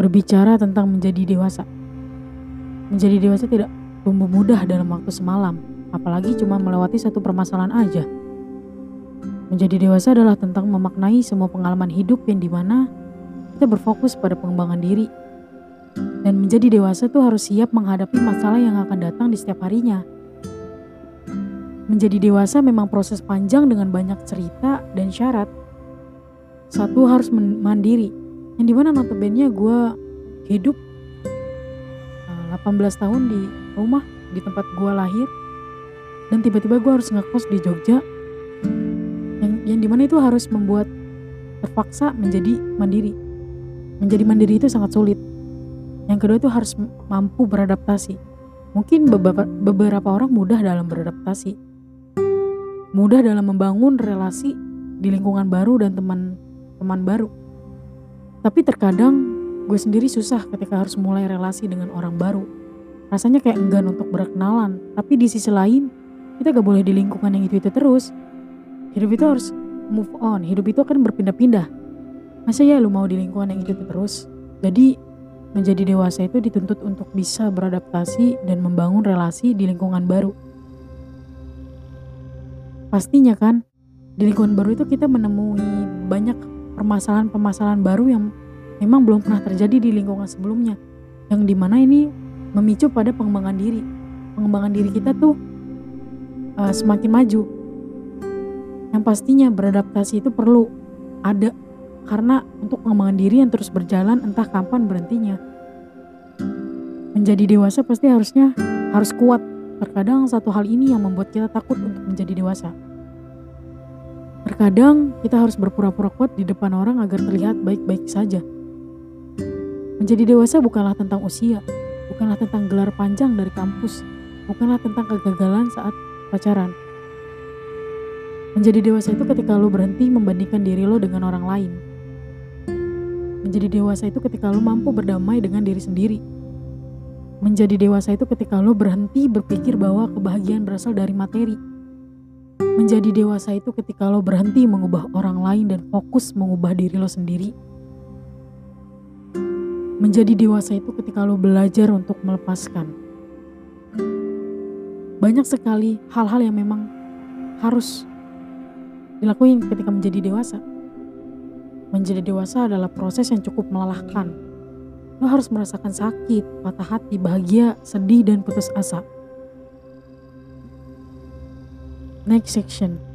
berbicara tentang menjadi dewasa. Menjadi dewasa tidak tumbuh mudah dalam waktu semalam, apalagi cuma melewati satu permasalahan aja. Menjadi dewasa adalah tentang memaknai semua pengalaman hidup yang di mana kita berfokus pada pengembangan diri. Dan menjadi dewasa tuh harus siap menghadapi masalah yang akan datang di setiap harinya. Menjadi dewasa memang proses panjang dengan banyak cerita dan syarat. Satu harus mandiri, yang di mana notabene gue hidup 18 eh, tahun di rumah di tempat gue lahir. Dan tiba-tiba gue harus ngekos di Jogja. Yang yang di mana itu harus membuat terpaksa menjadi mandiri. Menjadi mandiri itu sangat sulit. Yang kedua itu harus mampu beradaptasi. Mungkin beberapa, beberapa orang mudah dalam beradaptasi. Mudah dalam membangun relasi di lingkungan baru dan teman-teman baru tapi terkadang gue sendiri susah ketika harus mulai relasi dengan orang baru rasanya kayak enggan untuk berkenalan tapi di sisi lain kita gak boleh di lingkungan yang itu-itu terus. Hidup itu harus move on, hidup itu akan berpindah-pindah. Masa ya lu mau di lingkungan yang itu-itu terus? Jadi menjadi dewasa itu dituntut untuk bisa beradaptasi dan membangun relasi di lingkungan baru. Pastinya kan, di lingkungan baru itu kita menemui banyak permasalahan-permasalahan baru yang memang belum pernah terjadi di lingkungan sebelumnya. Yang di mana ini memicu pada pengembangan diri. Pengembangan diri kita tuh uh, semakin maju. Yang pastinya beradaptasi itu perlu ada karena untuk pengembangan diri yang terus berjalan entah kapan berhentinya. Menjadi dewasa pasti harusnya harus kuat. Terkadang satu hal ini yang membuat kita takut untuk menjadi dewasa. Terkadang kita harus berpura-pura kuat di depan orang agar terlihat baik-baik saja. Menjadi dewasa bukanlah tentang usia, bukanlah tentang gelar panjang dari kampus, bukanlah tentang kegagalan saat pacaran. Menjadi dewasa itu ketika lo berhenti membandingkan diri lo dengan orang lain. Menjadi dewasa itu ketika lo mampu berdamai dengan diri sendiri. Menjadi dewasa itu ketika lo berhenti berpikir bahwa kebahagiaan berasal dari materi. Menjadi dewasa itu ketika lo berhenti mengubah orang lain dan fokus mengubah diri lo sendiri. Menjadi dewasa itu ketika lo belajar untuk melepaskan banyak sekali hal-hal yang memang harus dilakuin ketika menjadi dewasa. Menjadi dewasa adalah proses yang cukup melelahkan. Lo harus merasakan sakit, patah hati, bahagia, sedih, dan putus asa. Next section.